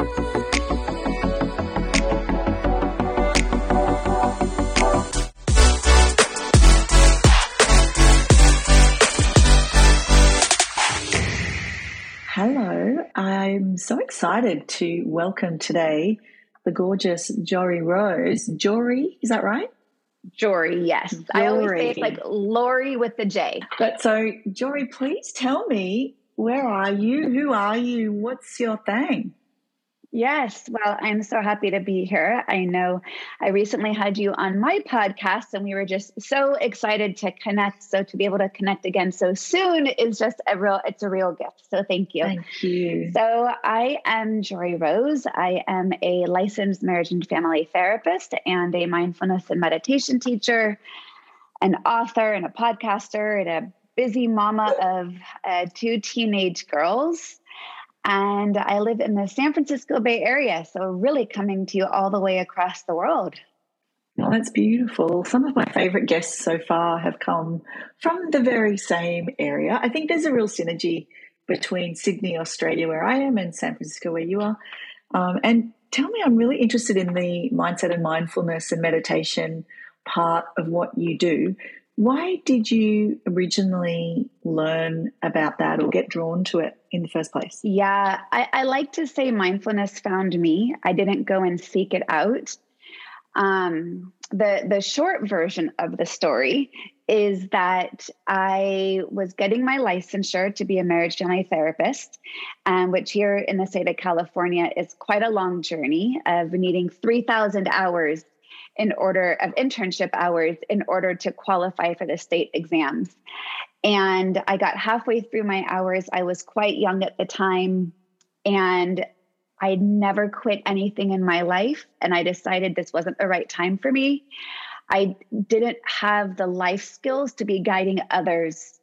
Hello, I'm so excited to welcome today the gorgeous Jory Rose. Jory, is that right? Jory, yes. Jory. I always say it's like Lori with the J. But so, Jory, please tell me where are you? Who are you? What's your thing? Yes. Well, I'm so happy to be here. I know I recently had you on my podcast and we were just so excited to connect. So to be able to connect again so soon is just a real it's a real gift. So thank you. Thank you. So I am Jory Rose. I am a licensed marriage and family therapist and a mindfulness and meditation teacher, an author and a podcaster and a busy mama of uh, two teenage girls and I live in the San Francisco Bay Area. So, really coming to you all the way across the world. Oh, that's beautiful. Some of my favorite guests so far have come from the very same area. I think there's a real synergy between Sydney, Australia, where I am, and San Francisco, where you are. Um, and tell me, I'm really interested in the mindset and mindfulness and meditation part of what you do. Why did you originally learn about that or get drawn to it in the first place? Yeah, I, I like to say mindfulness found me. I didn't go and seek it out. Um, the the short version of the story is that I was getting my licensure to be a marriage family therapist, um, which here in the state of California is quite a long journey of needing 3,000 hours in order of internship hours in order to qualify for the state exams. And I got halfway through my hours. I was quite young at the time and I would never quit anything in my life. And I decided this wasn't the right time for me. I didn't have the life skills to be guiding others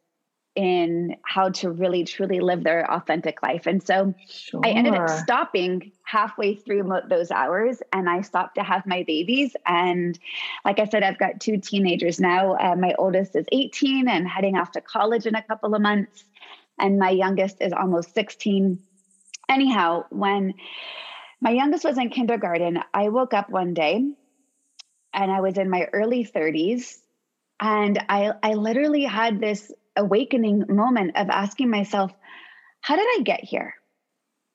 in how to really truly live their authentic life. And so sure. I ended up stopping halfway through those hours and I stopped to have my babies. And like I said, I've got two teenagers now. Uh, my oldest is 18 and heading off to college in a couple of months. And my youngest is almost 16. Anyhow, when my youngest was in kindergarten, I woke up one day and I was in my early 30s. And I, I literally had this awakening moment of asking myself, how did I get here?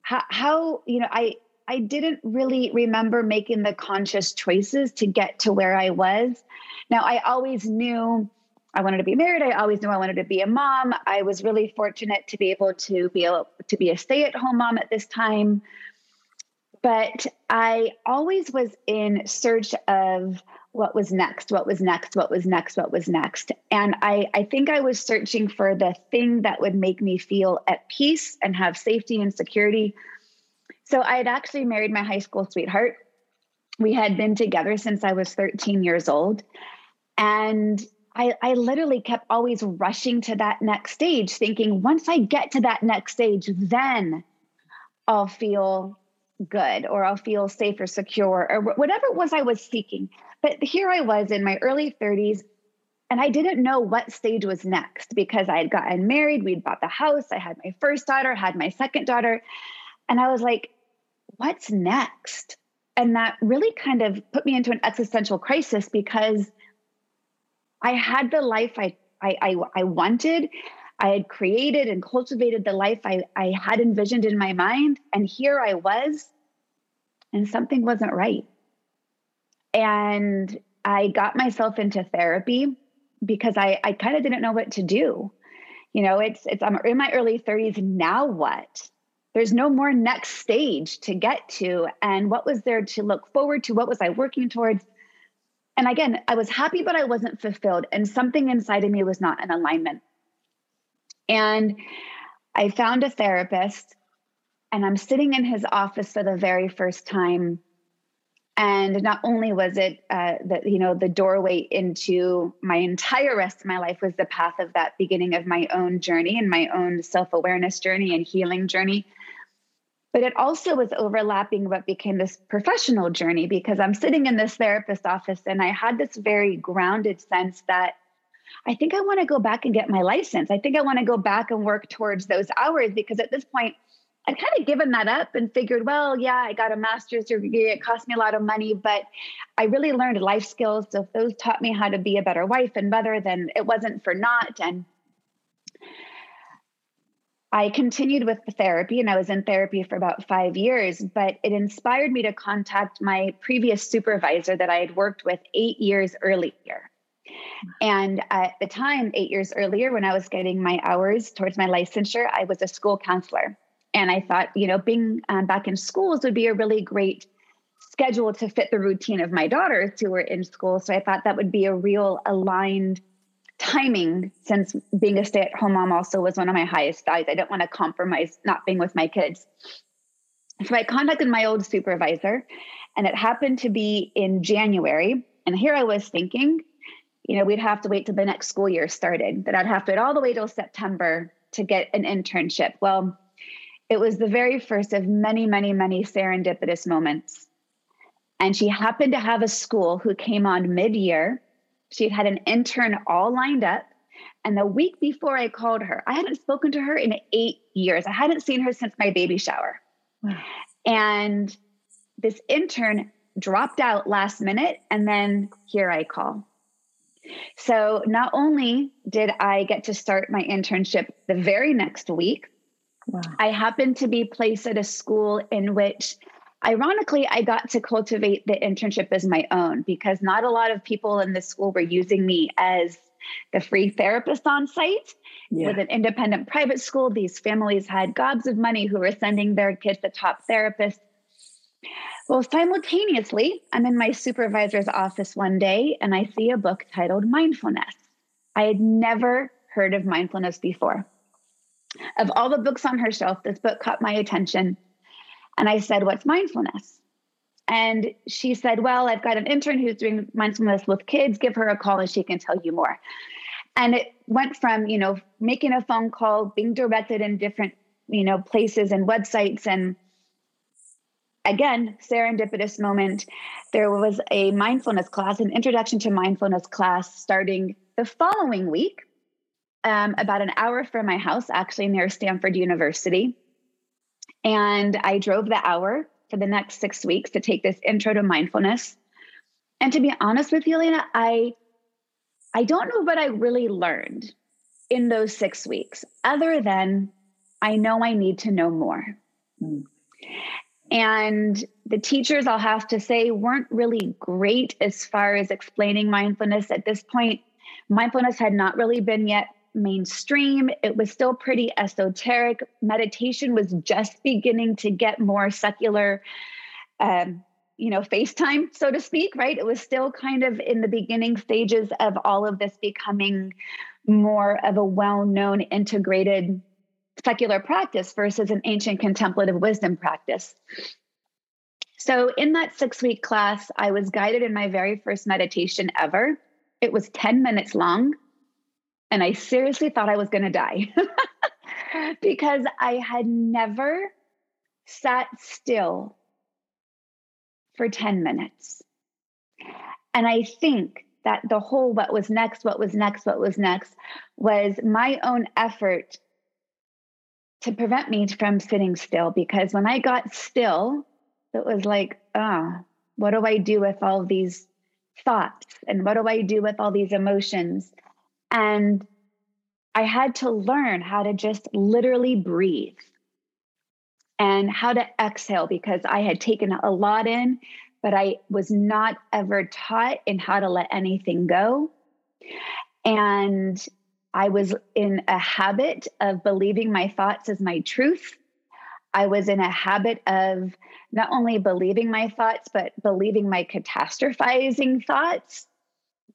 How, how, you know, I, I didn't really remember making the conscious choices to get to where I was. Now, I always knew I wanted to be married. I always knew I wanted to be a mom. I was really fortunate to be able to be able to be a stay-at-home mom at this time. But I always was in search of what was next, what was next, what was next, what was next. And I, I think I was searching for the thing that would make me feel at peace and have safety and security. So I had actually married my high school sweetheart. We had been together since I was 13 years old. And I, I literally kept always rushing to that next stage, thinking once I get to that next stage, then I'll feel good or I'll feel safe or secure or whatever it was I was seeking. But here I was in my early 30s, and I didn't know what stage was next because I had gotten married, we'd bought the house, I had my first daughter, had my second daughter. And I was like, what's next? And that really kind of put me into an existential crisis because I had the life I, I, I, I wanted. I had created and cultivated the life I, I had envisioned in my mind. And here I was, and something wasn't right. And I got myself into therapy because I, I kind of didn't know what to do. You know, it's it's I'm in my early 30s. Now what? There's no more next stage to get to. And what was there to look forward to? What was I working towards? And again, I was happy, but I wasn't fulfilled. And something inside of me was not in alignment. And I found a therapist, and I'm sitting in his office for the very first time and not only was it uh, the you know the doorway into my entire rest of my life was the path of that beginning of my own journey and my own self-awareness journey and healing journey but it also was overlapping what became this professional journey because i'm sitting in this therapist office and i had this very grounded sense that i think i want to go back and get my license. I think i want to go back and work towards those hours because at this point I'd kind of given that up and figured, well, yeah, I got a master's degree. It cost me a lot of money, but I really learned life skills. So if those taught me how to be a better wife and mother, then it wasn't for naught. And I continued with the therapy and I was in therapy for about five years, but it inspired me to contact my previous supervisor that I had worked with eight years earlier. And at the time, eight years earlier, when I was getting my hours towards my licensure, I was a school counselor. And I thought, you know, being um, back in schools would be a really great schedule to fit the routine of my daughters who were in school. So I thought that would be a real aligned timing since being a stay at home mom also was one of my highest values. I didn't want to compromise not being with my kids. So I contacted my old supervisor, and it happened to be in January. And here I was thinking, you know, we'd have to wait till the next school year started, that I'd have to wait all the way till September to get an internship. Well, it was the very first of many, many, many serendipitous moments. And she happened to have a school who came on mid year. She had had an intern all lined up. And the week before I called her, I hadn't spoken to her in eight years. I hadn't seen her since my baby shower. And this intern dropped out last minute. And then here I call. So not only did I get to start my internship the very next week, Wow. I happened to be placed at a school in which, ironically, I got to cultivate the internship as my own because not a lot of people in the school were using me as the free therapist on site. Yeah. With an independent private school, these families had gobs of money who were sending their kids to top therapists. Well, simultaneously, I'm in my supervisor's office one day and I see a book titled Mindfulness. I had never heard of mindfulness before. Of all the books on her shelf, this book caught my attention. And I said, What's mindfulness? And she said, Well, I've got an intern who's doing mindfulness with kids. Give her a call and she can tell you more. And it went from, you know, making a phone call, being directed in different, you know, places and websites. And again, serendipitous moment. There was a mindfulness class, an introduction to mindfulness class starting the following week um, about an hour from my house, actually near Stanford University. And I drove the hour for the next six weeks to take this intro to mindfulness. And to be honest with you, Lena, I I don't know what I really learned in those six weeks, other than I know I need to know more. And the teachers, I'll have to say, weren't really great as far as explaining mindfulness at this point. Mindfulness had not really been yet mainstream. It was still pretty esoteric. Meditation was just beginning to get more secular, um, you know, FaceTime, so to speak, right? It was still kind of in the beginning stages of all of this becoming more of a well known integrated secular practice versus an ancient contemplative wisdom practice. So, in that six week class, I was guided in my very first meditation ever. It was 10 minutes long. And I seriously thought I was going to die because I had never sat still for 10 minutes. And I think that the whole what was next, what was next, what was next was my own effort to prevent me from sitting still. Because when I got still, it was like, oh, what do I do with all these thoughts? And what do I do with all these emotions? And I had to learn how to just literally breathe and how to exhale because I had taken a lot in, but I was not ever taught in how to let anything go. And I was in a habit of believing my thoughts as my truth. I was in a habit of not only believing my thoughts, but believing my catastrophizing thoughts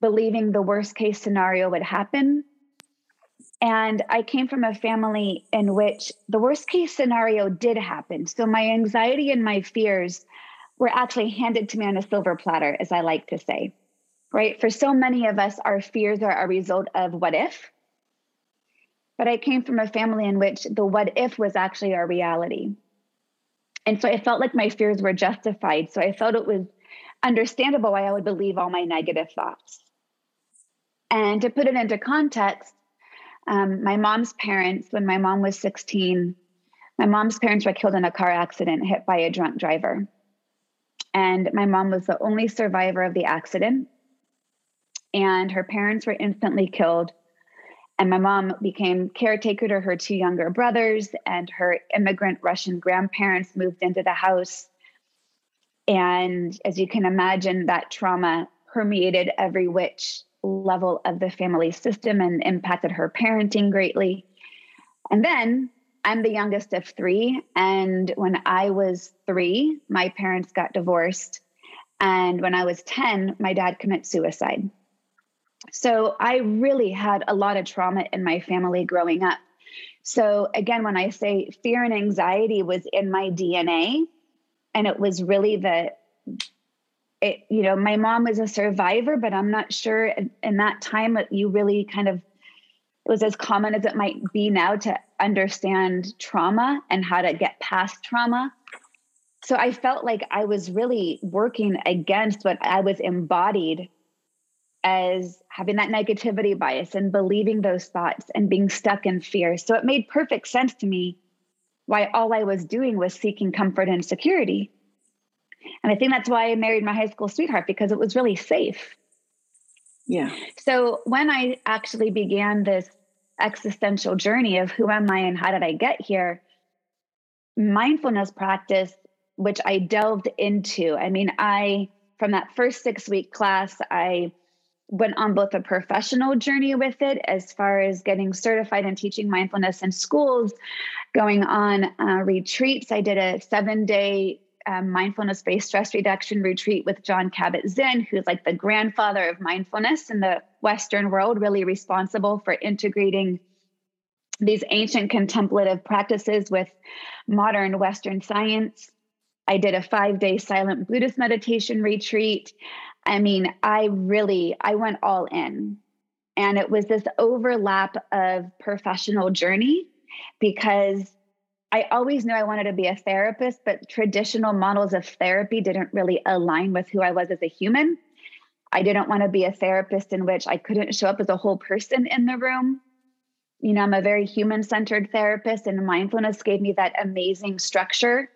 believing the worst case scenario would happen. And I came from a family in which the worst case scenario did happen. So my anxiety and my fears were actually handed to me on a silver platter, as I like to say. Right? For so many of us, our fears are a result of what if. But I came from a family in which the what if was actually our reality. And so I felt like my fears were justified. So I felt it was understandable why I would believe all my negative thoughts. And to put it into context, um, my mom's parents, when my mom was 16, My mom's parents were killed in a car accident hit by a drunk driver. And my mom was the only survivor of the accident. And her parents were instantly killed. And my mom became caretaker to her two younger brothers, and her immigrant Russian grandparents moved into the house. And as you can imagine, that trauma permeated every which level of the family system and impacted her parenting greatly. And then I'm the youngest of three. And when I was three, my parents got divorced. And when I was 10, my dad committed suicide. So I really had a lot of trauma in my family growing up. So again, when I say fear and anxiety was in my DNA, and it was really the it, you know, my mom was a survivor, but I'm not sure in, in that time you really kind of it was as common as it might be now to understand trauma and how to get past trauma. So I felt like I was really working against what I was embodied as having that negativity bias and believing those thoughts and being stuck in fear. So it made perfect sense to me why all I was doing was seeking comfort and security. And I think that's why I married my high school sweetheart because it was really safe. Yeah. So when I actually began this existential journey of who am I and how did I get here, mindfulness practice, which I delved into, I mean, I, from that first six week class, I went on both a professional journey with it as far as getting certified and teaching mindfulness in schools, going on uh, retreats. I did a seven day um, mindfulness based stress reduction retreat with Jon Kabat Zinn, who's like the grandfather of mindfulness in the Western world, really responsible for integrating these ancient contemplative practices with modern Western science. I did a five day silent Buddhist meditation retreat. I mean, I really, I went all in. And it was this overlap of professional journey because I always knew I wanted to be a therapist, but traditional models of therapy didn't really align with who I was as a human. I didn't want to be a therapist in which I couldn't show up as a whole person in the room. You know, I'm a very human centered therapist, and mindfulness gave me that amazing structure.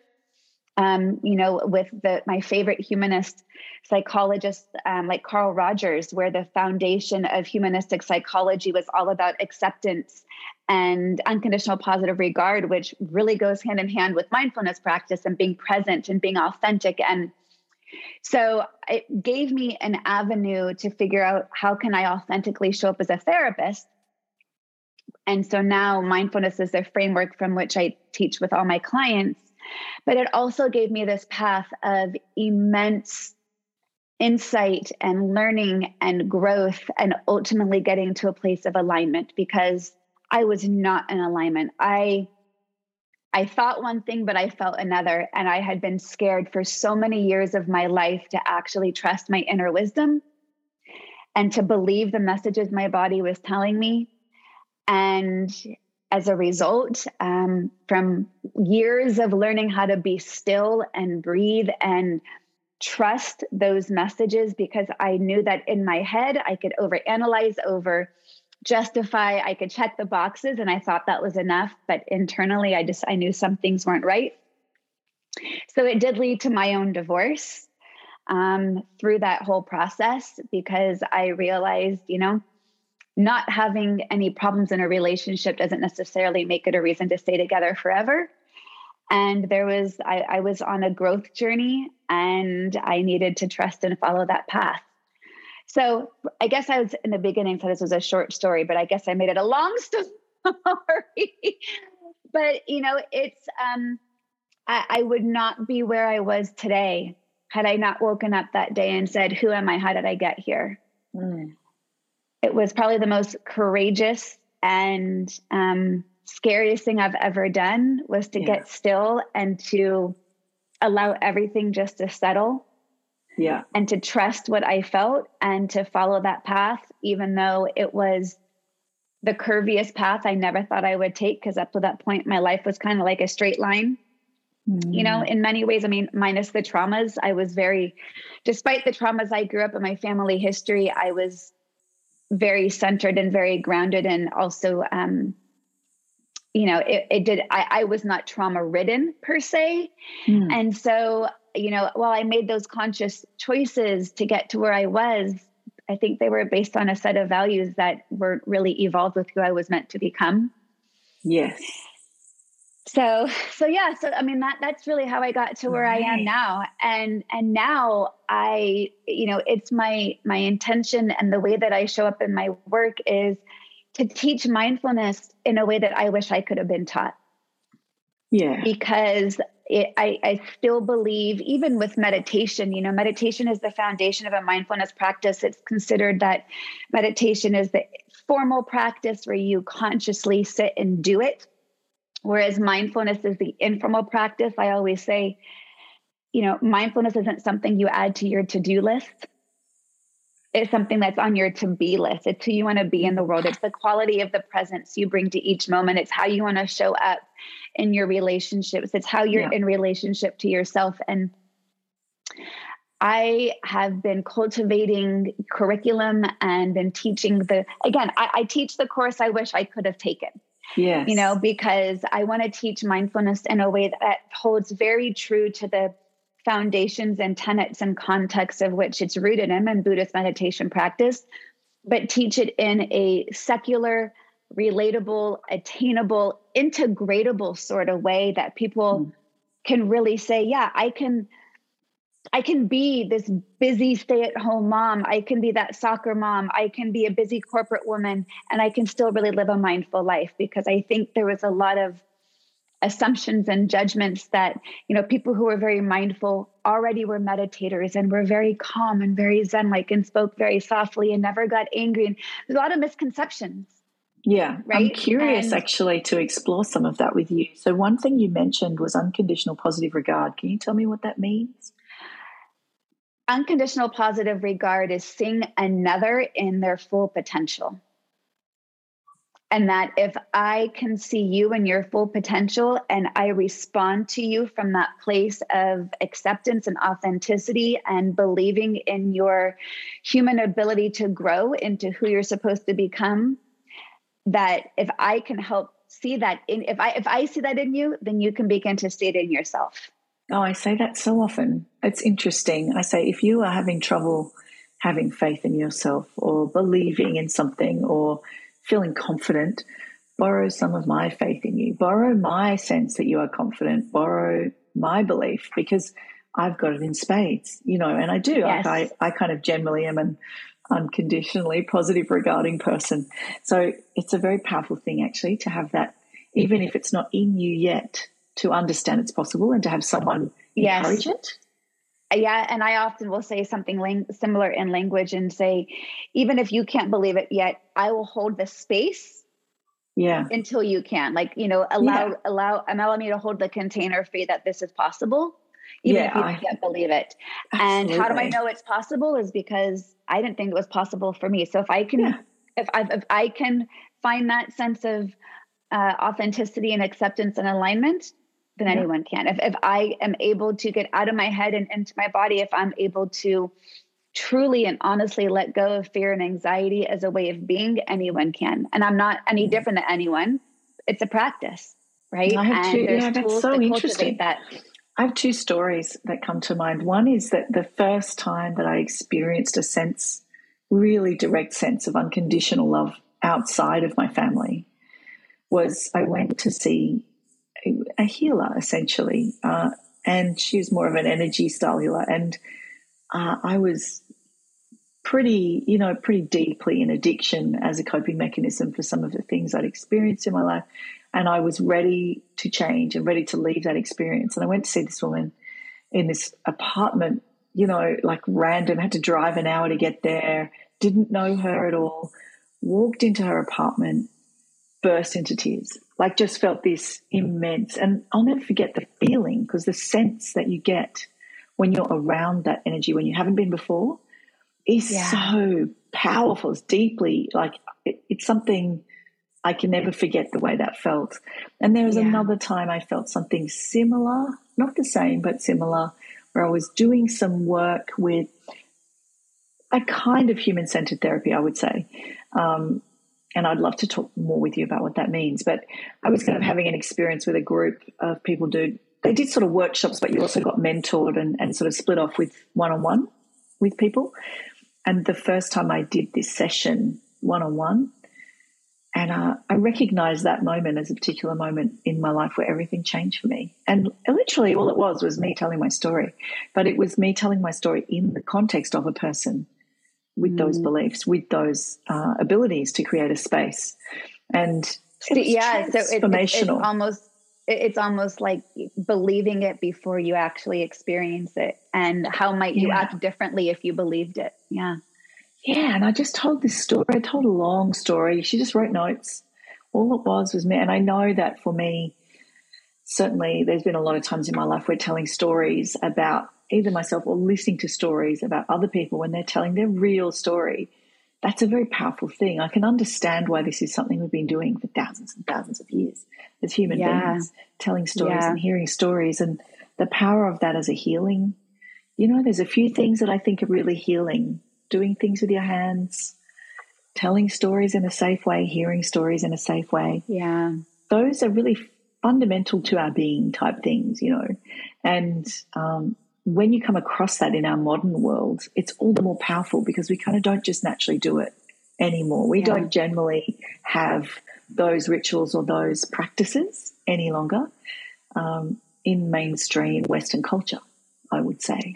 Um, you know, with the my favorite humanist psychologists um, like Carl Rogers, where the foundation of humanistic psychology was all about acceptance and unconditional positive regard, which really goes hand in hand with mindfulness practice and being present and being authentic. And so it gave me an avenue to figure out how can I authentically show up as a therapist. And so now mindfulness is the framework from which I teach with all my clients. But it also gave me this path of immense insight and learning and growth and ultimately getting to a place of alignment because I was not in alignment. I I thought one thing, but I felt another. And I had been scared for so many years of my life to actually trust my inner wisdom and to believe the messages my body was telling me. And as a result, um, from years of learning how to be still and breathe and trust those messages, because I knew that in my head I could overanalyze, over justify i could check the boxes and i thought that was enough but internally i just i knew some things weren't right. So it did lead to my own divorce um, through that whole process because i realized you know not having any problems in a relationship doesn't necessarily make it a reason to stay together forever. And there was I, I was on a growth journey and i needed to trust and follow that path so I guess I was in the beginning said this was a short story, but I guess I made it a long story. but you know, it's um I, I would not be where I was today had I not woken up that day and said, Who am I? How did I get here? Mm. It was probably the most courageous and um, scariest thing I've ever done was to yeah. get still and to allow everything just to settle yeah and to trust what i felt and to follow that path even though it was the curviest path i never thought i would take because up to that point my life was kind of like a straight line mm. you know mm. in many ways i mean minus the traumas i was very despite the traumas i grew up in my family history i was very centered and very grounded and also um, you know, it, it did, I, I was not trauma ridden per se. Mm. And so, you know, while I made those conscious choices to get to where I was, I think they were based on a set of values that were really evolved with who I was meant to become. Yes. So, so yeah, so I mean that that's really how I got to where right. I am now. And and now I, you know, it's my my intention and the way that I show up in my work is to teach mindfulness in a way that I wish I could have been taught. Yeah. Because it, I, I still believe, even with meditation, you know, meditation is the foundation of a mindfulness practice. It's considered that meditation is the formal practice where you consciously sit and do it. Whereas mindfulness is the informal practice. I always say, you know, mindfulness isn't something you add to your to do list it's something that's on your to be list. It's who you want to be in the world. It's the quality of the presence you bring to each moment. It's how you want to show up in your relationships. It's how you're yeah. in relationship to yourself. And I have been cultivating curriculum and been teaching the, again, I, I teach the course I wish I could have taken. Yes. You know, because I want to teach mindfulness in a way that holds very true to the foundations and tenets and context of which it's rooted in and Buddhist meditation practice, but teach it in a secular, relatable, attainable, integratable sort of way that people mm. can really say, yeah, I can I can be this busy stay-at-home mom. I can be that soccer mom. I can be a busy corporate woman and I can still really live a mindful life because I think there was a lot of assumptions and judgments that you know people who were very mindful already were meditators and were very calm and very zen like and spoke very softly and never got angry and there's a lot of misconceptions yeah right? i'm curious and, actually to explore some of that with you. So one thing you mentioned was unconditional positive regard. Can you tell me what that means? Unconditional positive regard is seeing another in their full potential. And that if I can see you and your full potential and I respond to you from that place of acceptance and authenticity and believing in your human ability to grow into who you're supposed to become, that if I can help see that in if I if I see that in you, then you can begin to see it in yourself. Oh, I say that so often. It's interesting. I say if you are having trouble having faith in yourself or believing in something or feeling confident, borrow some of my faith in you, borrow my sense that you are confident, borrow my belief because I've got it in spades, you know, and I do. Yes. I, I kind of generally am an unconditionally positive regarding person. So it's a very powerful thing actually to have that, even if it's not in you yet, to understand it's possible and to have someone yes. encourage it yeah and i often will say something lang- similar in language and say even if you can't believe it yet i will hold the space yeah until you can like you know allow yeah. allow allow me to hold the container for you that this is possible even yeah, if you I, can't believe it absolutely. and how do i know it's possible is because i didn't think it was possible for me so if i can yeah. if, I, if i can find that sense of uh, authenticity and acceptance and alignment then yeah. anyone can. If, if I am able to get out of my head and into my body, if I'm able to truly and honestly let go of fear and anxiety as a way of being, anyone can. And I'm not any different than anyone. It's a practice, right? I have two, yeah, that's so interesting. That. I have two stories that come to mind. One is that the first time that I experienced a sense, really direct sense of unconditional love outside of my family was I went to see a healer essentially, uh, and she was more of an energy style healer. And uh, I was pretty, you know, pretty deeply in addiction as a coping mechanism for some of the things I'd experienced in my life. And I was ready to change and ready to leave that experience. And I went to see this woman in this apartment, you know, like random, had to drive an hour to get there, didn't know her at all, walked into her apartment, burst into tears like just felt this immense and i'll never forget the feeling because the sense that you get when you're around that energy when you haven't been before is yeah. so powerful it's deeply like it, it's something i can never forget the way that felt and there was yeah. another time i felt something similar not the same but similar where i was doing some work with a kind of human centered therapy i would say um, and I'd love to talk more with you about what that means. But I was kind of having an experience with a group of people do they did sort of workshops, but you also got mentored and, and sort of split off with one on one with people. And the first time I did this session one on one, and uh, I recognized that moment as a particular moment in my life where everything changed for me. And literally, all it was was me telling my story. But it was me telling my story in the context of a person with mm. those beliefs, with those uh, abilities to create a space. And yeah, so it's, it's, it's almost it's almost like believing it before you actually experience it and how might you yeah. act differently if you believed it yeah yeah, and I just told this story. I told a long story. She just wrote notes. All it was was me. And I know that for me, certainly there's been a lot of times in my life where telling stories about either myself or listening to stories about other people when they're telling their real story. That's a very powerful thing. I can understand why this is something we've been doing for thousands and thousands of years as human yeah. beings, telling stories yeah. and hearing stories, and the power of that as a healing. You know, there's a few things that I think are really healing doing things with your hands, telling stories in a safe way, hearing stories in a safe way. Yeah. Those are really fundamental to our being type things, you know. And um, when you come across that in our modern world, it's all the more powerful because we kind of don't just naturally do it anymore. We yeah. don't generally have those rituals or those practices any longer um, in mainstream Western culture. I would say.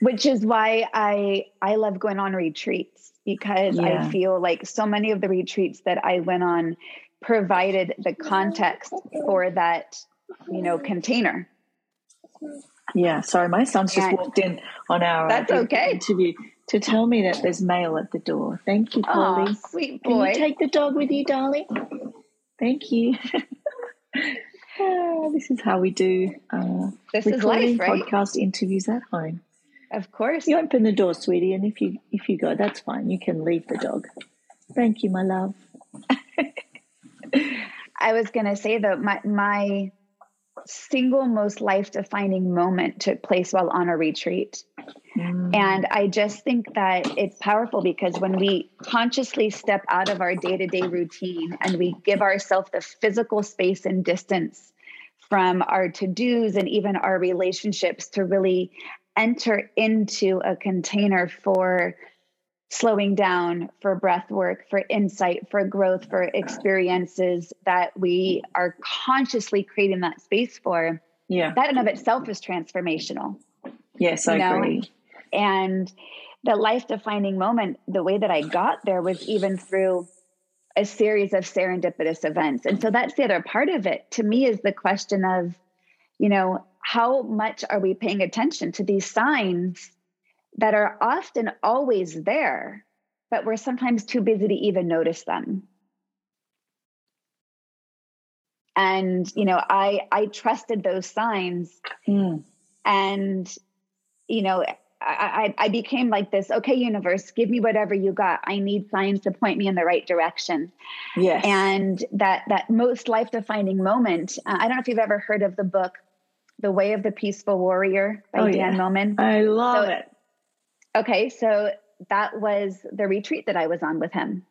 Which is why I I love going on retreats because yeah. I feel like so many of the retreats that I went on provided the context for that, you know, container. Yeah, sorry, my son's just and walked in on our that's okay. interview to tell me that there's mail at the door. Thank you, Polly. Oh, sweet boy. Can you take the dog with you, darling? Thank you. This is how we do uh, this is life, right? podcast interviews at home. Of course. You open the door, sweetie, and if you if you go, that's fine. You can leave the dog. Thank you, my love. I was gonna say though, my my single most life defining moment took place while on a retreat. Mm. And I just think that it's powerful because when we consciously step out of our day to day routine and we give ourselves the physical space and distance from our to dos and even our relationships to really enter into a container for slowing down for breath work, for insight, for growth, for experiences that we are consciously creating that space for. Yeah. That in of itself is transformational. Yes, I know? agree. And the life defining moment, the way that I got there was even through a series of serendipitous events. And so that's the other part of it to me is the question of, you know, how much are we paying attention to these signs that are often always there, but we're sometimes too busy to even notice them. And you know, I I trusted those signs, mm. and you know, I, I, became like this. Okay, universe, give me whatever you got. I need signs to point me in the right direction. Yes. And that that most life defining moment. Uh, I don't know if you've ever heard of the book, "The Way of the Peaceful Warrior" by oh, Dan yeah. Millman. I love so, it. Okay, so that was the retreat that I was on with him.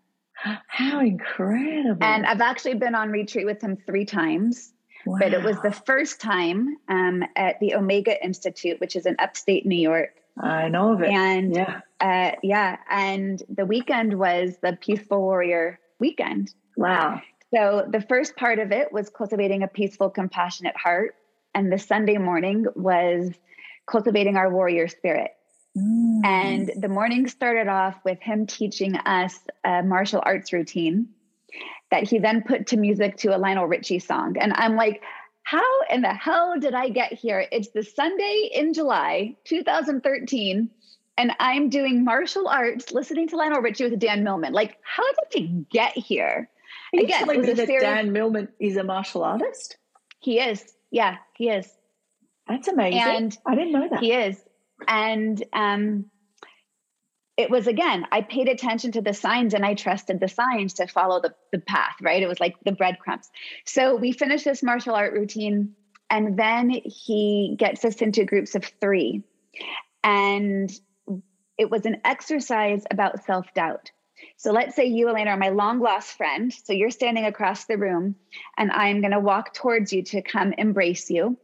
How incredible. And I've actually been on retreat with him three times. Wow. But it was the first time um, at the Omega Institute, which is in upstate New York. I know of it. And yeah, uh, yeah, and the weekend was the Peaceful Warrior weekend. Wow. So the first part of it was cultivating a peaceful, compassionate heart, and the Sunday morning was cultivating our warrior spirit. Mm. And the morning started off with him teaching us a martial arts routine that he then put to music to a Lionel Richie song. And I'm like, how in the hell did I get here? It's the Sunday in July 2013, and I'm doing martial arts, listening to Lionel Richie with Dan Millman. Like, how did you get here? Are Again, telling me that Dan Millman is a martial artist? He is. Yeah, he is. That's amazing. And I didn't know that. He is and um, it was again i paid attention to the signs and i trusted the signs to follow the, the path right it was like the breadcrumbs so we finished this martial art routine and then he gets us into groups of three and it was an exercise about self-doubt So let's say you, Elena, are my long lost friend. So you're standing across the room, and I'm going to walk towards you to come embrace you.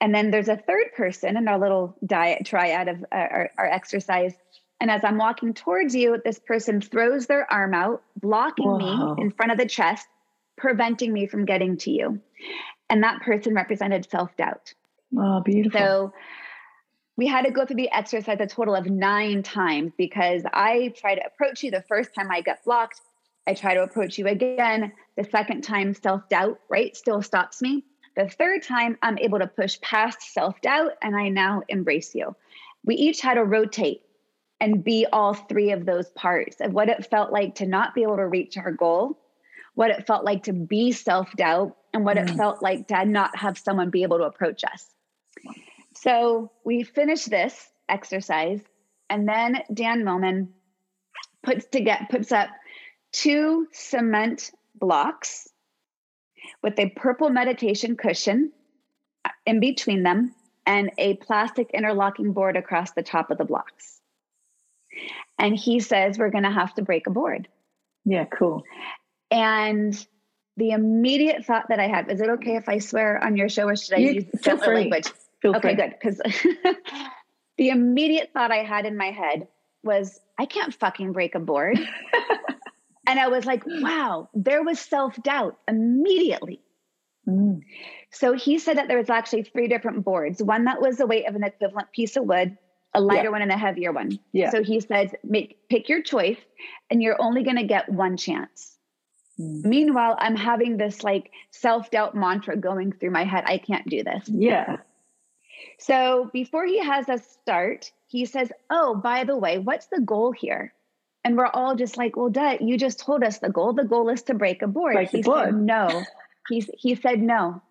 And then there's a third person in our little dyad triad of uh, our, our exercise. And as I'm walking towards you, this person throws their arm out, blocking Whoa. me in front of the chest, preventing me from getting to you. And that person represented self doubt. Oh, beautiful. So we had to go through the exercise a total of nine times because I try to approach you the first time I get blocked. I try to approach you again. The second time, self doubt, right, still stops me. The third time, I'm able to push past self doubt and I now embrace you. We each had to rotate and be all three of those parts of what it felt like to not be able to reach our goal, what it felt like to be self doubt, and what mm. it felt like to not have someone be able to approach us. So we finish this exercise, and then Dan Millman puts to get puts up two cement blocks with a purple meditation cushion in between them and a plastic interlocking board across the top of the blocks. And he says, We're going to have to break a board. Yeah, cool. And the immediate thought that I had is it okay if I swear on your show or should I you, use gentler language? Feel okay, free. good. Because the immediate thought I had in my head was, I can't fucking break a board. and I was like, wow, there was self doubt immediately. Mm. So he said that there was actually three different boards one that was the weight of an equivalent piece of wood, a lighter yeah. one, and a heavier one. Yeah. So he says, make, pick your choice, and you're only going to get one chance. Mm. Meanwhile, I'm having this like self doubt mantra going through my head. I can't do this. Yeah. So before he has us start, he says, Oh, by the way, what's the goal here? And we're all just like, Well, duh, you just told us the goal. The goal is to break a board. Break he board. said, No. He's, he said, No.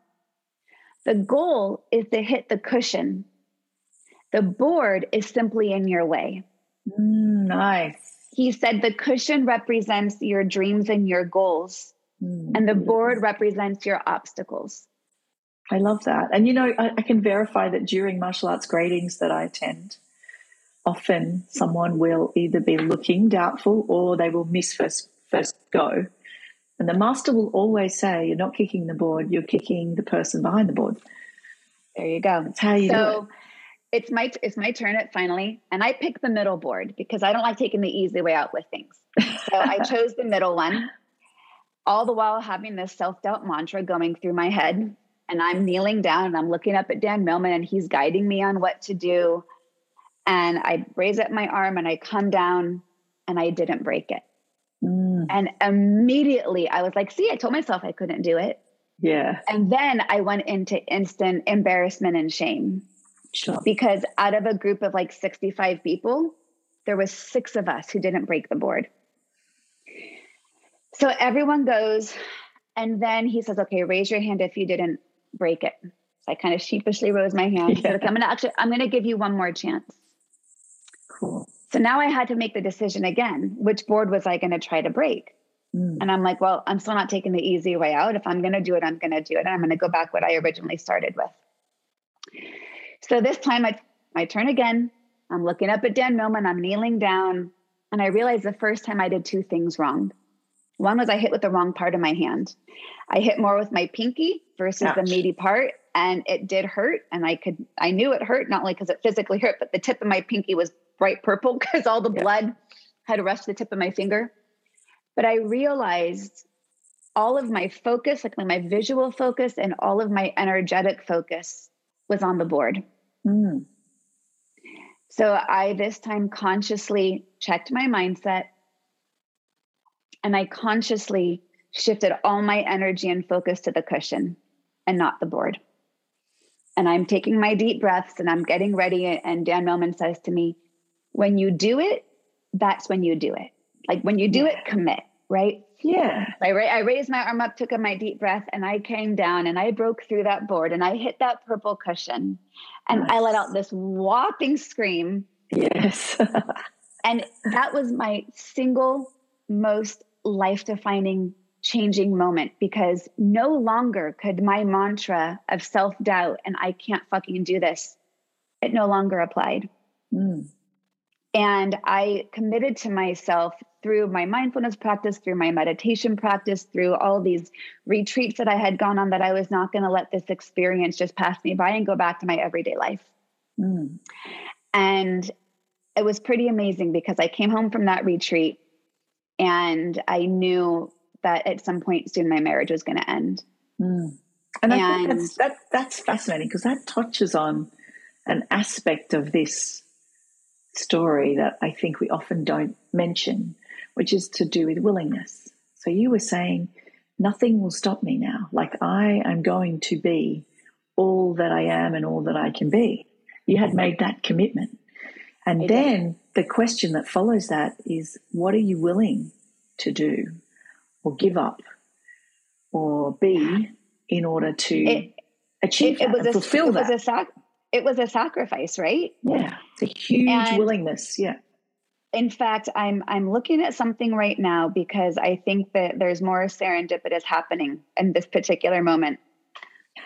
The goal is to hit the cushion. The board is simply in your way. Mm, nice. He said the cushion represents your dreams and your goals, mm, and the board represents your obstacles. I love that. And you know, I, I, can verify that during martial arts gradings that I attend, often someone will either be looking doubtful or they will miss first first go. And the master will always say, You're not kicking the board, you're kicking the person behind the board. There you go. That's how you so, do it. It's my it's my turn at finally, and I picked the middle board because I don't like taking the easy way out with things. So I chose the middle one, all the while having this self doubt mantra going through my head and I'm kneeling down and I'm looking up at Dan Millman and he's guiding me on what to do. And I raise up my arm and I come down and I didn't break it. Mm. And immediately I was like, see, I told myself I couldn't do it. Yeah. And then I went into instant embarrassment and shame. Sure. Because out of a group of like 65 people, there was six of us who didn't break the board. So everyone goes, and then he says, okay, raise your hand if you didn't break it. So I kind of sheepishly rose my hand. Yeah. Said, okay, I'm gonna actually I'm gonna give you one more chance. Cool. So now I had to make the decision again. Which board was I gonna try to break? Mm. And I'm like, well, I'm still not taking the easy way out. If I'm gonna do it, I'm gonna do it. And I'm gonna go back what I originally started with. So this time I my turn again. I'm looking up at Dan Millman, I'm kneeling down, and I realized the first time I did two things wrong. One was I hit with the wrong part of my hand. I hit more with my pinky versus Ouch. the meaty part, and it did hurt. And I could, I knew it hurt not only because it physically hurt, but the tip of my pinky was bright purple because all the yeah. blood had rushed the tip of my finger. But I realized all of my focus, like my visual focus, and all of my energetic focus was on the board. Mm. So I this time consciously checked my mindset and I consciously shifted all my energy and focus to the cushion and not the board. And I'm taking my deep breaths and I'm getting ready. And Dan Millman says to me, when you do it, that's when you do it. Like when you do yeah. it, commit, right? Yeah. I, ra- I raised my arm up, took a my deep breath, and I came down and I broke through that board and I hit that purple cushion and I let out this whopping scream. Yes. and that was my single most life defining changing moment because no longer could my mantra of self doubt and I can't fucking do this, it no longer applied. Mm. And I committed to myself through my mindfulness practice, through my meditation practice, through all these retreats that I had gone on, that I was not going to let this experience just pass me by and go back to my everyday life. Mm. And it was pretty amazing because I came home from that retreat and I knew that at some point soon my marriage was going to end. Mm. And, and I think that's, that, that's fascinating because that touches on an aspect of this story that I think we often don't mention, which is to do with willingness. So you were saying, nothing will stop me now. Like I am going to be all that I am and all that I can be. You had made that commitment. And I then did. the question that follows that is what are you willing to do or give up or be in order to it, achieve it, it was a, fulfill it that? Was a sac- it was a sacrifice, right? Yeah. It's a huge and willingness. Yeah in fact i'm i'm looking at something right now because i think that there's more serendipitous happening in this particular moment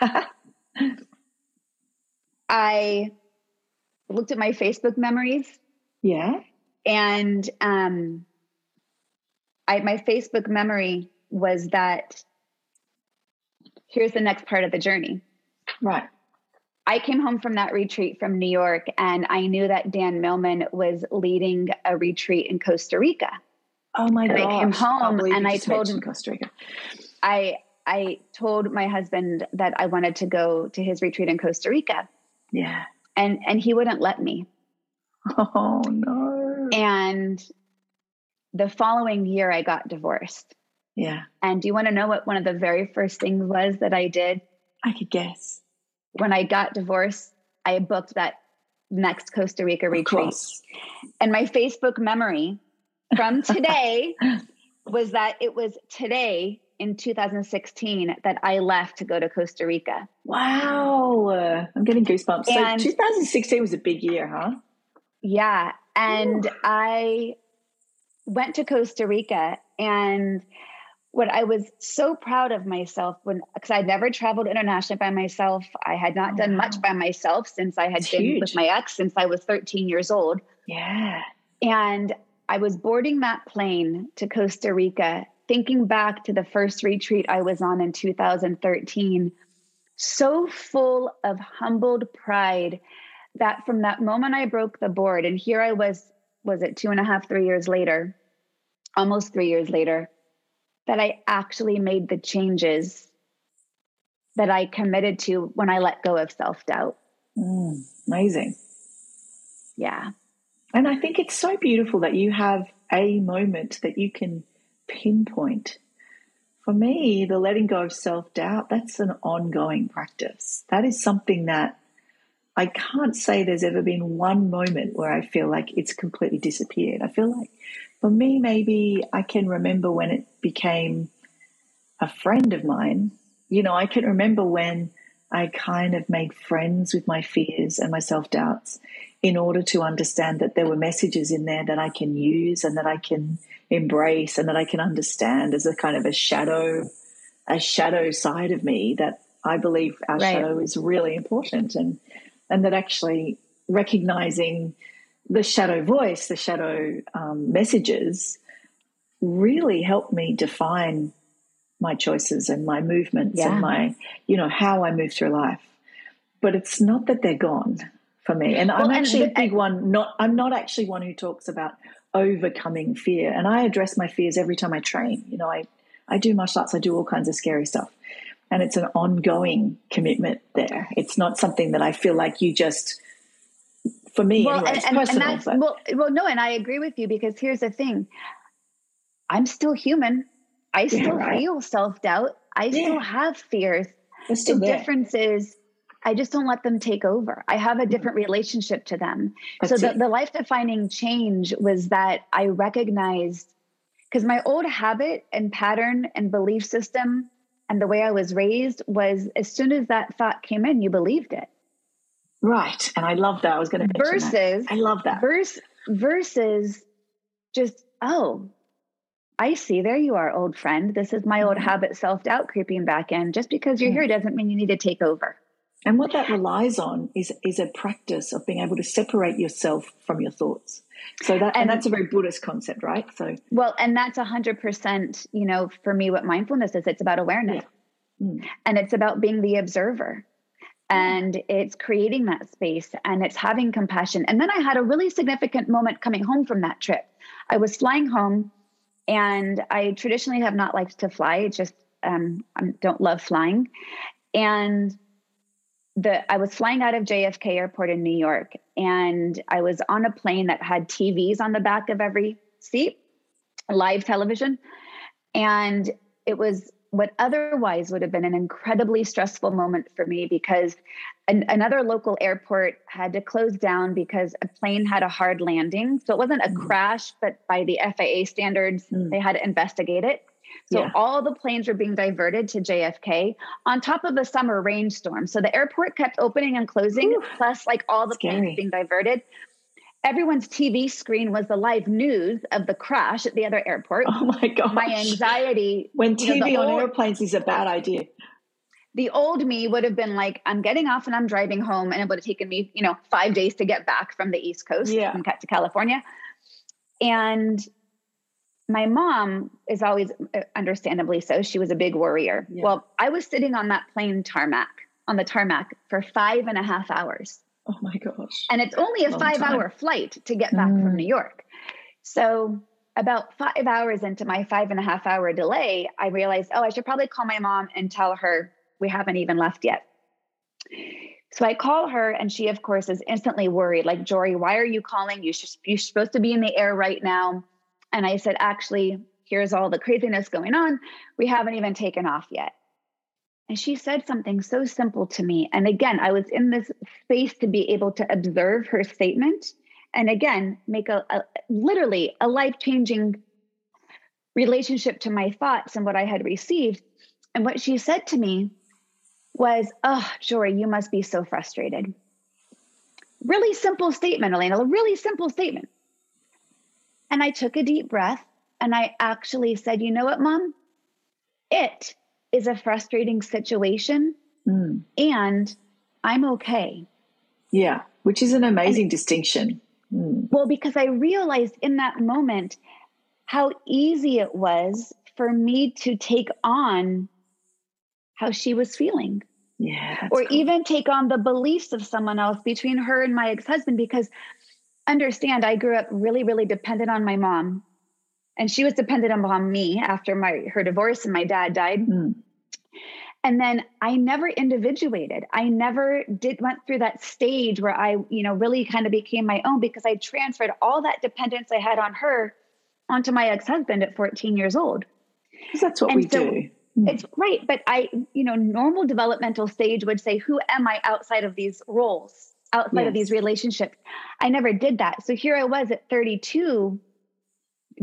i looked at my facebook memories yeah and um i my facebook memory was that here's the next part of the journey right I came home from that retreat from New York and I knew that Dan Millman was leading a retreat in Costa Rica. Oh my god. I came home and I told him Costa Rica. I I told my husband that I wanted to go to his retreat in Costa Rica. Yeah. And and he wouldn't let me. Oh no. And the following year I got divorced. Yeah. And do you want to know what one of the very first things was that I did? I could guess when I got divorced, I booked that next Costa Rica retreat. And my Facebook memory from today was that it was today in 2016 that I left to go to Costa Rica. Wow. I'm getting goosebumps. And so 2016 was a big year, huh? Yeah. And Ooh. I went to Costa Rica and what I was so proud of myself when because I'd never traveled internationally by myself. I had not oh, done wow. much by myself since I had been huge. with my ex since I was 13 years old. Yeah. And I was boarding that plane to Costa Rica, thinking back to the first retreat I was on in 2013, so full of humbled pride that from that moment I broke the board, and here I was, was it two and a half, three years later, almost three years later that I actually made the changes that I committed to when I let go of self doubt. Mm, amazing. Yeah. And I think it's so beautiful that you have a moment that you can pinpoint. For me, the letting go of self doubt, that's an ongoing practice. That is something that I can't say there's ever been one moment where I feel like it's completely disappeared. I feel like for me, maybe I can remember when it became a friend of mine. You know, I can remember when I kind of made friends with my fears and my self doubts in order to understand that there were messages in there that I can use and that I can embrace and that I can understand as a kind of a shadow, a shadow side of me that I believe our right. shadow is really important and and that actually recognizing the shadow voice, the shadow um, messages really helped me define my choices and my movements yeah. and my, you know, how I move through life. But it's not that they're gone for me. And well, I'm actually and, a big one, not I'm not actually one who talks about overcoming fear. And I address my fears every time I train. You know, I, I do martial arts, I do all kinds of scary stuff. And it's an ongoing commitment there. It's not something that I feel like you just for me well, anyway, and, personal, and that's, well, well, no, and I agree with you because here's the thing: I'm still human. I still yeah, right. feel self doubt. I yeah. still have fears. the there. difference is I just don't let them take over. I have a mm-hmm. different relationship to them. That's so the, the life defining change was that I recognized because my old habit and pattern and belief system and the way I was raised was as soon as that thought came in, you believed it. Right. And I love that. I was going to versus that. I love that. Verse, versus just, oh, I see. There you are, old friend. This is my old mm-hmm. habit, self doubt creeping back in. Just because you're here doesn't mean you need to take over. And what that relies on is is a practice of being able to separate yourself from your thoughts. So that and, and that's a very Buddhist concept, right? So well, and that's a hundred percent. You know, for me, what mindfulness is, it's about awareness, yeah. mm. and it's about being the observer, and it's creating that space, and it's having compassion. And then I had a really significant moment coming home from that trip. I was flying home, and I traditionally have not liked to fly. Just um, I don't love flying, and the I was flying out of JFK Airport in New York, and I was on a plane that had TVs on the back of every seat, live television, and it was what otherwise would have been an incredibly stressful moment for me because an, another local airport had to close down because a plane had a hard landing. So it wasn't a mm. crash, but by the FAA standards, mm. they had to investigate it. So yeah. all the planes were being diverted to JFK on top of a summer rainstorm. So the airport kept opening and closing, Ooh, plus like all the scary. planes being diverted. Everyone's TV screen was the live news of the crash at the other airport. Oh my god! My anxiety. When TV know, on old, airplanes is a bad idea. The old me would have been like, I'm getting off and I'm driving home, and it would have taken me, you know, five days to get back from the East Coast yeah. and get to California. And my mom is always uh, understandably so she was a big worrier yeah. well i was sitting on that plane tarmac on the tarmac for five and a half hours oh my gosh and it's only a Long five time. hour flight to get back mm. from new york so about five hours into my five and a half hour delay i realized oh i should probably call my mom and tell her we haven't even left yet so I call her, and she, of course, is instantly worried. Like, Jory, why are you calling? You should, you're supposed to be in the air right now. And I said, actually, here's all the craziness going on. We haven't even taken off yet. And she said something so simple to me. And again, I was in this space to be able to observe her statement and again, make a, a literally a life changing relationship to my thoughts and what I had received. And what she said to me was, Oh, Jory, you must be so frustrated. Really simple statement, Elena, a really simple statement. And I took a deep breath and I actually said, you know what, mom? It is a frustrating situation mm. and I'm okay. Yeah, which is an amazing and, distinction. Mm. Well, because I realized in that moment how easy it was for me to take on how she was feeling. Yeah. Or cool. even take on the beliefs of someone else between her and my ex husband because understand I grew up really, really dependent on my mom. And she was dependent upon me after my her divorce and my dad died. Mm. And then I never individuated. I never did went through that stage where I, you know, really kind of became my own because I transferred all that dependence I had on her onto my ex-husband at 14 years old. That's what and we so, do. Mm. It's great, but I, you know, normal developmental stage would say, who am I outside of these roles? Outside yes. of these relationships. I never did that. So here I was at 32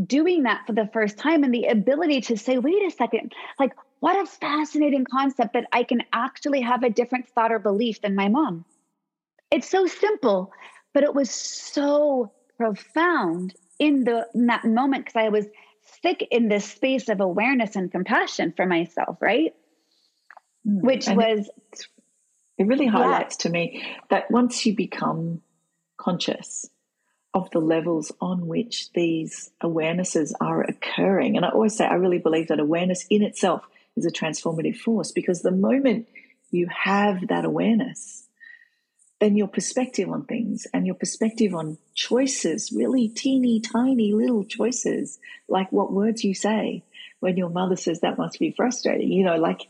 doing that for the first time and the ability to say, wait a second, like, what a fascinating concept that I can actually have a different thought or belief than my mom. It's so simple, but it was so profound in the in that moment because I was thick in this space of awareness and compassion for myself, right? Mm, Which was it really highlights yeah. to me that once you become conscious of the levels on which these awarenesses are occurring, and I always say I really believe that awareness in itself is a transformative force because the moment you have that awareness, then your perspective on things and your perspective on choices, really teeny tiny little choices, like what words you say when your mother says that must be frustrating, you know, like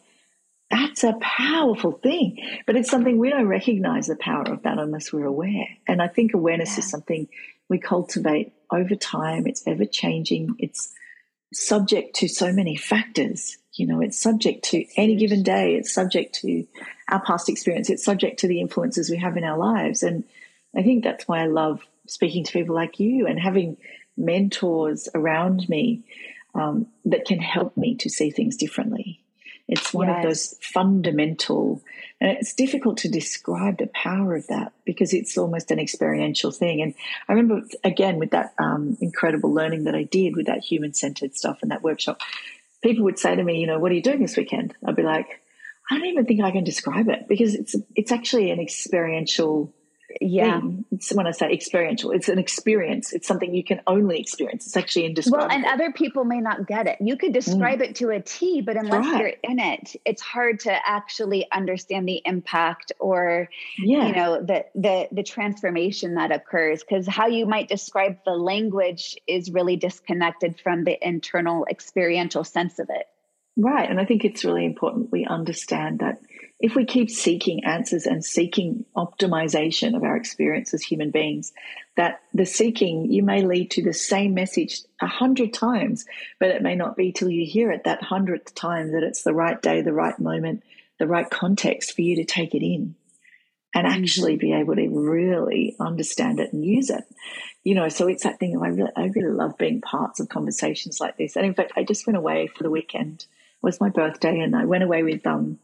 that's a powerful thing. But it's something we don't recognize the power of that unless we're aware. And I think awareness yeah. is something we cultivate over time. It's ever changing. It's subject to so many factors. You know, it's subject to any given day. It's subject to our past experience. It's subject to the influences we have in our lives. And I think that's why I love speaking to people like you and having mentors around me um, that can help me to see things differently. It's one yes. of those fundamental, and it's difficult to describe the power of that because it's almost an experiential thing. And I remember, again, with that um, incredible learning that I did with that human centered stuff and that workshop, people would say to me, you know, what are you doing this weekend? I'd be like, I don't even think I can describe it because it's it's actually an experiential yeah it's, when i say experiential it's an experience it's something you can only experience it's actually indescribable well and other people may not get it you could describe mm. it to a t but unless right. you're in it it's hard to actually understand the impact or yeah. you know the the the transformation that occurs because how you might describe the language is really disconnected from the internal experiential sense of it right and i think it's really important we understand that if we keep seeking answers and seeking optimization of our experience as human beings, that the seeking you may lead to the same message a hundred times, but it may not be till you hear it that hundredth time that it's the right day, the right moment, the right context for you to take it in and mm-hmm. actually be able to really understand it and use it. You know, so it's that thing I really I really love being parts of conversations like this. And in fact I just went away for the weekend. It was my birthday and I went away with um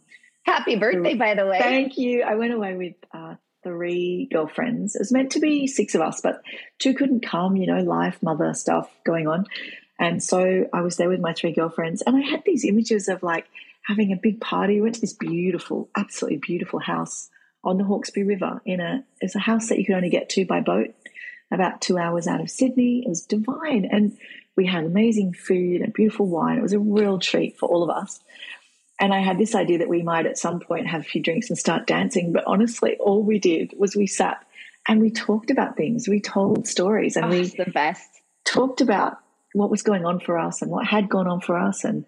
Happy birthday, by the way. Thank you. I went away with uh, three girlfriends. It was meant to be six of us, but two couldn't come, you know, life, mother stuff going on. And so I was there with my three girlfriends, and I had these images of like having a big party. We went to this beautiful, absolutely beautiful house on the Hawkesbury River. In a it's a house that you could only get to by boat, about two hours out of Sydney. It was divine, and we had amazing food and beautiful wine. It was a real treat for all of us. And I had this idea that we might at some point have a few drinks and start dancing. But honestly, all we did was we sat and we talked about things. We told stories and oh, we the best. talked about what was going on for us and what had gone on for us. And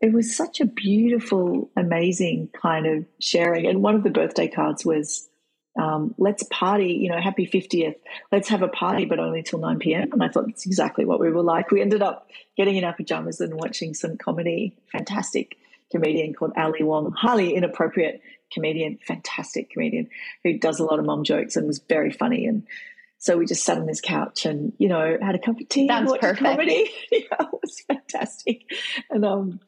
it was such a beautiful, amazing kind of sharing. And one of the birthday cards was, um, let's party, you know, happy 50th. Let's have a party, but only till 9 p.m. And I thought that's exactly what we were like. We ended up getting in our pajamas and watching some comedy. Fantastic comedian called Ali Wong, highly inappropriate comedian, fantastic comedian who does a lot of mom jokes and was very funny. And so we just sat on this couch and, you know, had a cup of tea Sounds and watched perfect. comedy. yeah, it was fantastic. And um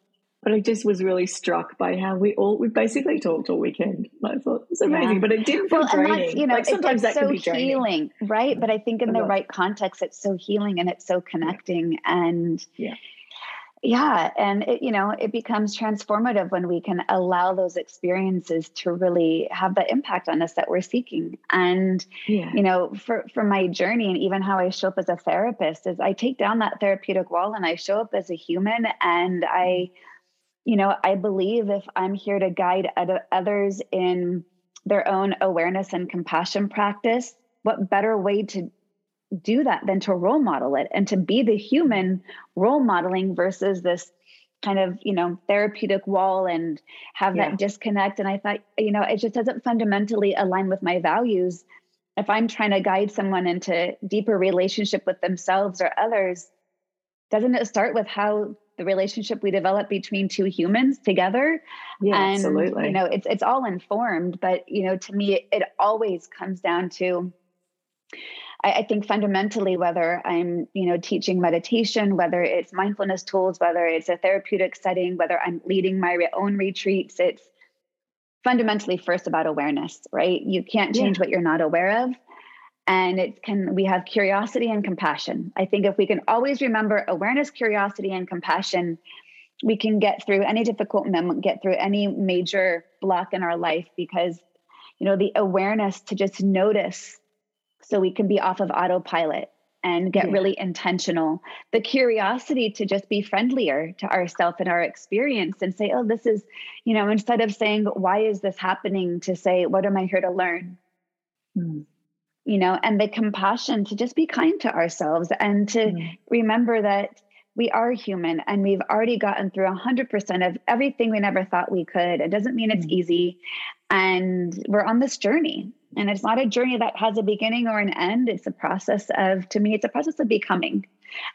but I just was really struck by how we all we basically talked all weekend. I thought it was amazing, yeah. but it didn't feel well, draining. you know, like sometimes it's, that so can be draining. healing, right? But I think in the right context, it's so healing and it's so connecting. And yeah yeah and it, you know it becomes transformative when we can allow those experiences to really have the impact on us that we're seeking and yeah. you know for for my journey and even how i show up as a therapist is i take down that therapeutic wall and i show up as a human and mm-hmm. i you know i believe if i'm here to guide others in their own awareness and compassion practice what better way to do that than to role model it and to be the human role modeling versus this kind of you know therapeutic wall and have yeah. that disconnect. And i thought you know it just doesn't fundamentally align with my values. If i'm trying to guide someone into deeper relationship with themselves or others doesn't it start with how the relationship we develop between two humans together? Yeah and absolutely. you know it's it's all informed. But you know to me it, it always comes down to I, I think fundamentally, whether I'm, you know, teaching meditation, whether it's mindfulness tools, whether it's a therapeutic setting, whether I'm leading my own retreats, it's fundamentally first about awareness, right? You can't change yeah. what you're not aware of and it can we have curiosity and compassion i think if we can always remember awareness curiosity and compassion we can get through any difficult moment get through any major block in our life because you know the awareness to just notice so we can be off of autopilot and get yeah. really intentional. The curiosity to just be friendlier to ourselves and our experience and say, oh, this is, you know, instead of saying, why is this happening, to say, what am I here to learn? Mm. You know, and the compassion to just be kind to ourselves and to mm. remember that we are human and we've already gotten through 100% of everything we never thought we could. It doesn't mean it's mm. easy. And we're on this journey and it's not a journey that has a beginning or an end. It's a process of, to me, it's a process of becoming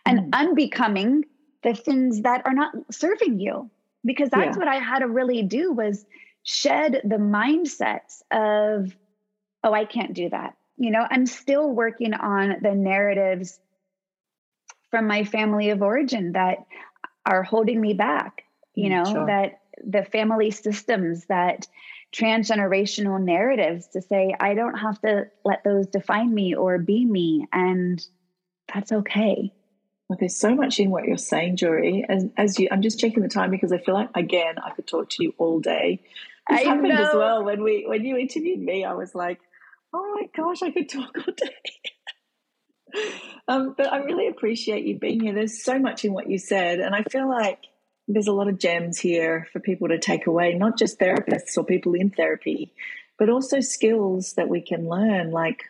and mm. unbecoming the things that are not serving you. Because that's yeah. what I had to really do was shed the mindsets of, oh, I can't do that. You know, I'm still working on the narratives from my family of origin that are holding me back, you mm, know, sure. that the family systems that transgenerational narratives to say, I don't have to let those define me or be me. And that's okay. Well, there's so much in what you're saying, Jory. As, as you, I'm just checking the time because I feel like, again, I could talk to you all day. This I happened know. as well when we when you interviewed me. I was like, oh my gosh, I could talk all day. um, but I really appreciate you being here. There's so much in what you said, and I feel like there's a lot of gems here for people to take away, not just therapists or people in therapy, but also skills that we can learn, like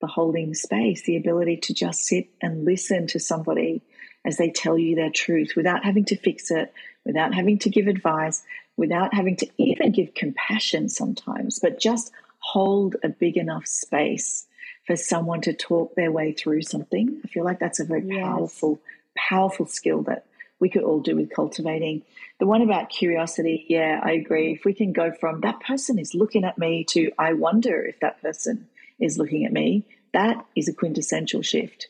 the holding space, the ability to just sit and listen to somebody as they tell you their truth without having to fix it, without having to give advice, without having to even give compassion sometimes, but just hold a big enough space for someone to talk their way through something. I feel like that's a very yes. powerful, powerful skill that we could all do with cultivating. The one about curiosity, yeah, I agree. If we can go from that person is looking at me to I wonder if that person is looking at me, that is a quintessential shift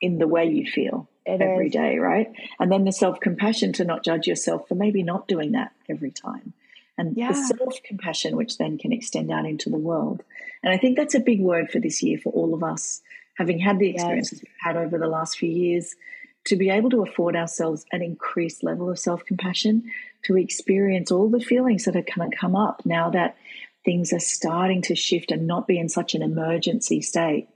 in the way you feel it every is. day, right? And then the self compassion to not judge yourself for maybe not doing that every time. And yeah. the self compassion, which then can extend out into the world. And I think that's a big word for this year for all of us, having had the experiences yes. we've had over the last few years to be able to afford ourselves an increased level of self compassion, to experience all the feelings that are going to come up now that things are starting to shift and not be in such an emergency state.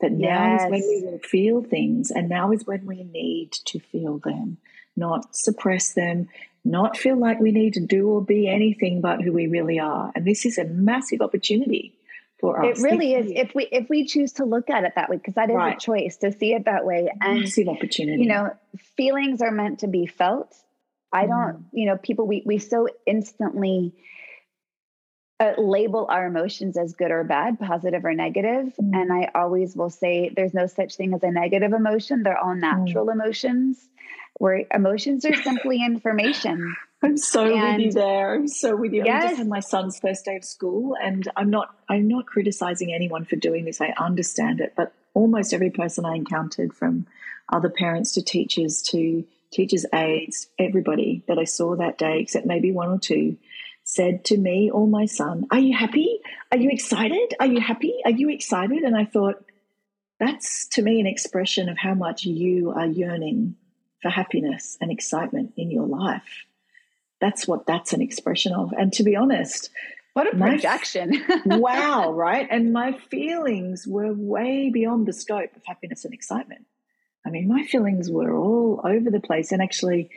That now yes. is when we will feel things, and now is when we need to feel them, not suppress them, not feel like we need to do or be anything but who we really are. And this is a massive opportunity for us. It really is. If we if we choose to look at it that way, because that is right. a choice to see it that way. And massive opportunity. You know, feelings are meant to be felt. I mm. don't, you know, people we we so instantly uh, label our emotions as good or bad, positive or negative. Mm. And I always will say there's no such thing as a negative emotion. They're all natural mm. emotions, where emotions are simply information. I'm so and, with you there. I'm so with you. Yes. I just had my son's first day of school, and I'm not. I'm not criticizing anyone for doing this. I understand it, but almost every person I encountered, from other parents to teachers to teachers' aides, everybody that I saw that day, except maybe one or two, said to me or my son, "Are you happy? Are you excited? Are you happy? Are you excited?" And I thought, that's to me an expression of how much you are yearning for happiness and excitement in your life that's what that's an expression of. And to be honest, what a projection. wow, right? And my feelings were way beyond the scope of happiness and excitement. I mean, my feelings were all over the place. And actually,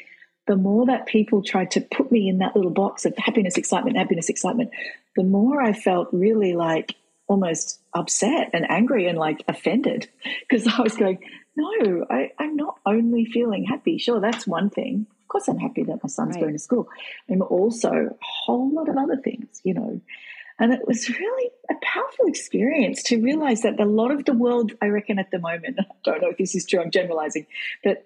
the more that people tried to put me in that little box of happiness, excitement, happiness, excitement, the more I felt really like almost upset and angry and like offended because I was going, no, I, I'm not only feeling happy. Sure, that's one thing course, I'm happy that my son's right. going to school. I'm also a whole lot of other things, you know. And it was really a powerful experience to realize that a lot of the world, I reckon, at the moment, I don't know if this is true, I'm generalizing, but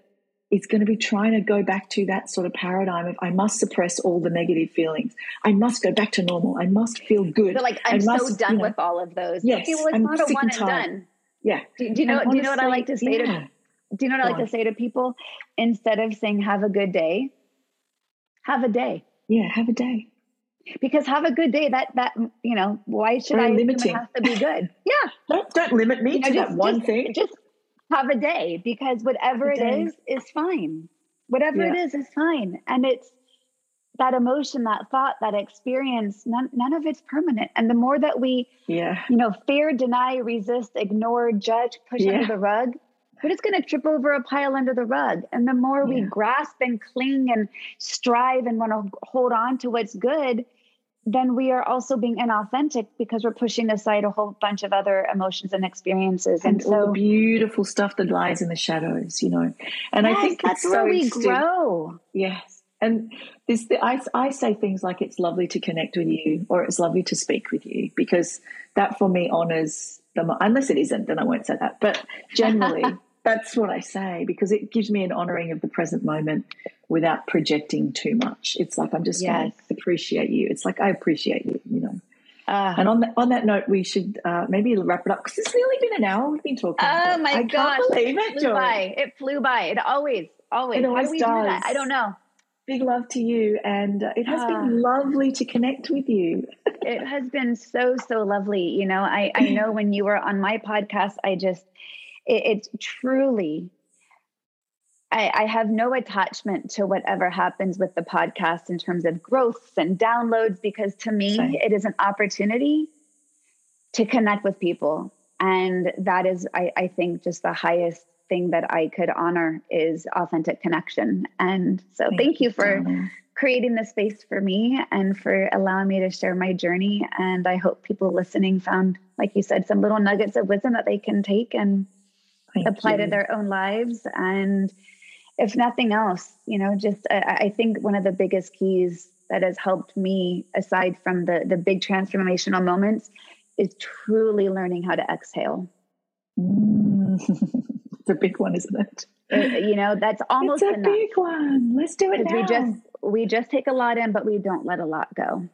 it's going to be trying to go back to that sort of paradigm of I must suppress all the negative feelings. I must go back to normal. I must feel good. But like I'm must, so done you know, with all of those. Yes, well, it's I'm not a one and done. Yeah. Do, do you know? do you know what I like to say yeah. to do you know what I like to say to people? Instead of saying have a good day, have a day. Yeah, have a day. Because have a good day. That that you know, why should Very I limiting. it has to be good? Yeah. don't don't limit me you know, to just, that one just, thing. Just have a day because whatever it is is fine. Whatever yeah. it is is fine. And it's that emotion, that thought, that experience, none, none of it's permanent. And the more that we, yeah, you know, fear, deny, resist, ignore, judge, push yeah. under the rug, we're just going to trip over a pile under the rug. And the more yeah. we grasp and cling and strive and want to hold on to what's good, then we are also being inauthentic because we're pushing aside a whole bunch of other emotions and experiences. And, and so, all the beautiful stuff that lies in the shadows, you know. And yes, I think that's where so we grow. Yes. And this, the, I, I say things like it's lovely to connect with you or it's lovely to speak with you because that for me honors the, unless it isn't, then I won't say that. But generally, that's what I say because it gives me an honoring of the present moment without projecting too much. It's like I'm just yes. going to appreciate you. It's like I appreciate you, you know. Uh, and on that on that note, we should uh, maybe wrap it up because it's nearly been an hour we've been talking. Oh my I gosh! Believe it, it flew by. It flew by. It always, always. It always do does. do that? I don't know. Big love to you, and uh, it has been ah. lovely to connect with you. it has been so so lovely. You know, I I know when you were on my podcast, I just it, it's truly I, I, have no attachment to whatever happens with the podcast in terms of growth and downloads because to me Same. it is an opportunity to connect with people and that is I, I think just the highest thing that i could honor is authentic connection and so thank, thank you for darling. creating the space for me and for allowing me to share my journey and i hope people listening found like you said some little nuggets of wisdom that they can take and thank apply you. to their own lives and if nothing else, you know, just I, I think one of the biggest keys that has helped me, aside from the the big transformational moments, is truly learning how to exhale. Mm. the big one, isn't it? it? You know, that's almost it's a enough. big one. Let's do it now. We just we just take a lot in, but we don't let a lot go.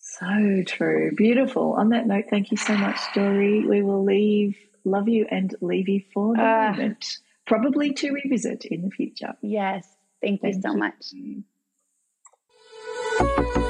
So true. Beautiful. On that note, thank you so much, Jory. We will leave, love you, and leave you for the uh, moment probably to revisit in the future. Yes. Thank you so you. much.